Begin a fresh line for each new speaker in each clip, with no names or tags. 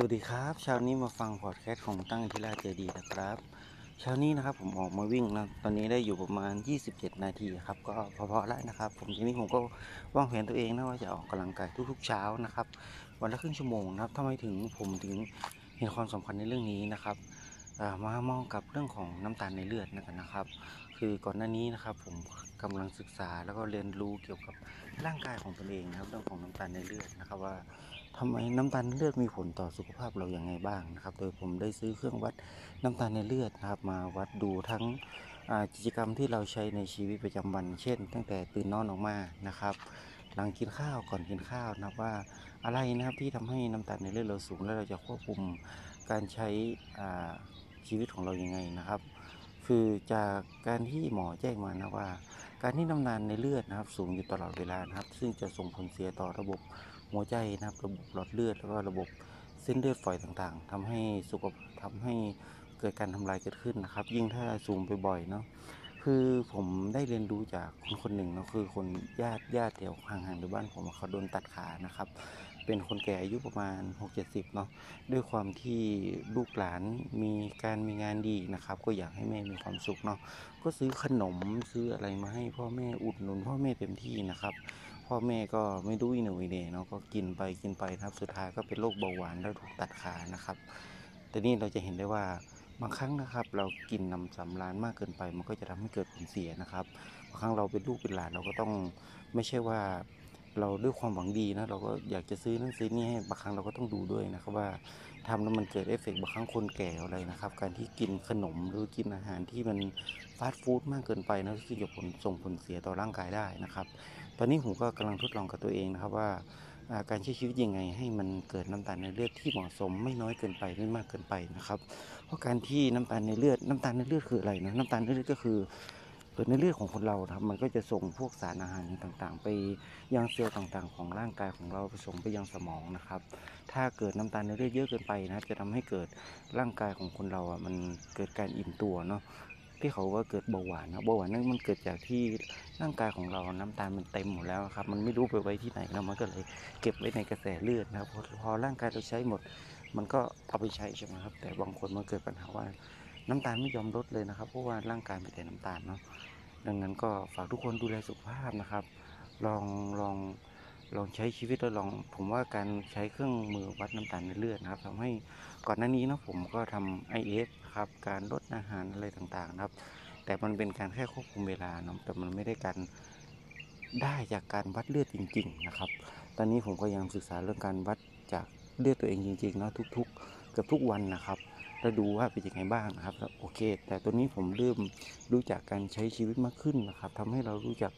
สวัสดีครับเช้านี้มาฟังพอดแคสต์ของตั้งทีราเจดีนะครับเช้านี้นะครับผมออกมาวิ่งนะตอนนี้ได้อยู่ประมาณ 27 นาทีครับก็พอๆแล้วนะครับ ผมทีนี้ผมก็วางแผนตัวเองนะว่าจะออกกำลังกายทุกๆเช้านะครับ วันละครึ่งชั่วโมงนะครับทำไมถึงผมถึงเห็นความสำคัญในเรื่องนี้นะครับมามองกับเรื่องของน้ำตาลในเลือดนะกันนะครับ คือก่อนหน้านี้นะครับผมกำลังศึกษาแล้วก็เรียนรู้เกี่ยวกับร่างกายของตนเองนะครับ เรื่องของน้ำตาลในเลือดนะครับว่า ทำไมน้ำตาลในเลือดมีผลต่อสุขภาพเราอย่างไงบ้างนะครับ โดยผมได้ซื้อเครื่องวัดน้ำตาลในเลือดนะครับ มาวัดดูทั้งกิจกรรมที่เราใช้ในชีวิตประจำวัน เช่น ตั้งแต่ตื่นนอนออกมานะครับ หลังกินข้าวก่อนกินข้าวนะครับว่าอะไรนะครับที่ทำให้น้ำตาลในเลือดเราสูง แล้วเราจะควบคุมการใช้ชีวิตของเราอยังไงนะครับ คือจากการที่หมอแจ้งมานะว่า การที่น้ำตาลในเลือดนะครับ สูงอยู่ตลอดเวลานะครับ ซึ่งจะส่งผลเสียต่อระบบ หัวใจนะครับระบบหลอดเลือดแล้วก็ระบบเส้นเลือดฝอยต่างๆทำให้สุขภาพทำให้เกิดการทำลายเกิดขึ้นนะครับ ยิ่งถ้าสูงไปบ่อยๆเนาะคือผมได้เรียนรู้จากคนคนหนึ่งเนาะคือคนญาติญาติแถวห่างๆหรือบ้านผมเขาโดนตัดขานะครับ เป็นคนแก่อายุประมาณ 6-70เนาะด้วยความที่ลูกหลานมีการมีงานดีนะครับ ก็อยากให้แม่มีความสุขเนาะก็ซื้อขนมซื้ออะไรมาให้พ่อแม่อุดหนุนพ่อแม่เต็มที่นะครับ พ่อแม่ก็ไม่ดูอีหนูอีเน่เนาะก็กินไปกินไปนะครับ สุดท้ายก็เป็นโรคเบาหวานแล้วถูกตัดขานะครับ แต่นี่เราจะเห็นได้ว่าบางครั้งนะครับ เรากินนำสำรานมากเกินไป มันก็จะทำให้เกิดผลเสียนะครับบางครั้งเราเป็นลูกเป็นหลานเราก็ต้องไม่ใช่ว่า เราด้วยความหวังดีนะเราก็อยากจะซื้อนั่นซื้อนี่ให้บางครั้งเราก็ต้องดูด้วยนะครับว่าทำแล้วมันเกิดเอฟเฟกต์บางครั้งคนแก่อะไรนะครับ การที่กินขนมหรือกินอาหารที่มันฟาสต์ฟู้ดมากเกินไปนะซึ่งจะผลส่งผลเสียต่อร่างกายได้นะครับ ตอนนี้ผมก็กำลังทดลองกับตัวเองนะครับว่าการใช้ชีวิตยังไงให้มันเกิดน้ำตาลในเลือดที่เหมาะสมไม่น้อยเกินไปไม่มากเกินไปนะครับ เพราะการที่น้ำตาลในเลือดน้ำตาลในเลือดคืออะไรนะน้ำตาลในเลือดก็คือ เกิดในเลือดของคนเราครับมันก็จะส่งพวกสารอาหารต่างๆ ไปยังเซลล์ต่างๆ ของร่างกายของเราไปส่งไปยังสมองนะครับ ถ้าเกิดน้ำตาลในเลือดเยอะเกินไปนะจะทำให้เกิดร่างกายของคนเราอะมันเกิดการอิ่มตัวเนาะที่เขาว่าเกิดเบาหวานนะเบาหวานนั่นมันเกิดจากที่ร่างกายของเราน้ำตาลมันเต็มหมดแล้วครับ มันไม่รู้ไปไว้ที่ไหนแล้วมันก็เลยเก็บไว้ในกระแสเลือดนะครับพอพอร่างกายเราใช้หมด มันก็เอาไปใช้ใช่ไหมครับ แต่บางคนมันเกิดปัญหาว่า น้ำตาลไม่ยอมลดเลยนะครับ เพราะว่าร่างกายมีแต่น้ำตาลเนาะดังนั้นก็ฝากทุกคนดูแลสุขภาพนะครับ ลองลองลองใช้ชีวิตแล้วลองผมว่าการใช้เครื่องมือวัดน้ำตาลในเลือดนะครับทำให้ก่อนหน้านี้นะผมก็ทำ IF ครับการลดอาหารอะไรต่างๆนะครับ แต่มันเป็นการแค่ควบคุมเวลาเนาะแต่มันไม่ได้การได้จากการวัดเลือดจริง ๆ นะครับ ตอนนี้ผมก็ยังศึกษาเรื่องการวัดจากเลือดตัวเองจริงๆเนาะทุก ๆ เกือบทุกวันนะครับ แล้วดูว่าเป็นยังไงบ้างนะครับโอเค แต่ตัวนี้ผมเริ่มรู้จักการใช้ชีวิตมากขึ้นนะครับทำให้เรารู้จัก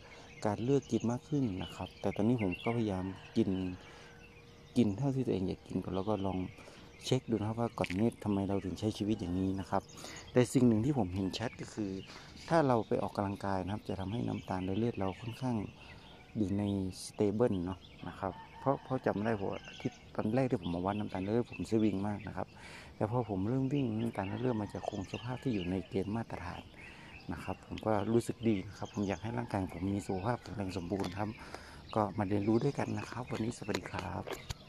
การเลือกกินมากขึ้นนะครับ แต่ตอนนี้ผมก็พยายามกินกินเท่าที่ตัวเองอยากกินก่อนแล้วก็ลองเช็คดูนะครับว่าก่อนนี้ทำไมเราถึงใช้ชีวิตอย่างนี้นะครับ แต่สิ่งหนึ่งที่ผมเห็นชัดก็คือ ถ้าเราไปออกกำลังกายนะครับ จะทำให้น้ำตาลในเลือดเราค่อนข้างอยู่ใน stable เนาะนะครับ เพราะเพราะจำได้ผมที่ตอนแรกที่ผมมาวัดน้ำตาลเลือดผมสวิงมากนะครับ แต่พอผมเริ่มวิ่งน้ำตาลเลือดมันจะคงสภาพที่อยู่ในเกณฑ์มาตรฐานนะครับ ผมก็รู้สึกดีนะครับ ผมอยากให้ร่างกายผมมีสุขภาพแข็งแรงสมบูรณ์ครับ ก็มาเรียนรู้ด้วยกันนะครับ วันนี้สวัสดีครับ